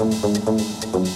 không không không không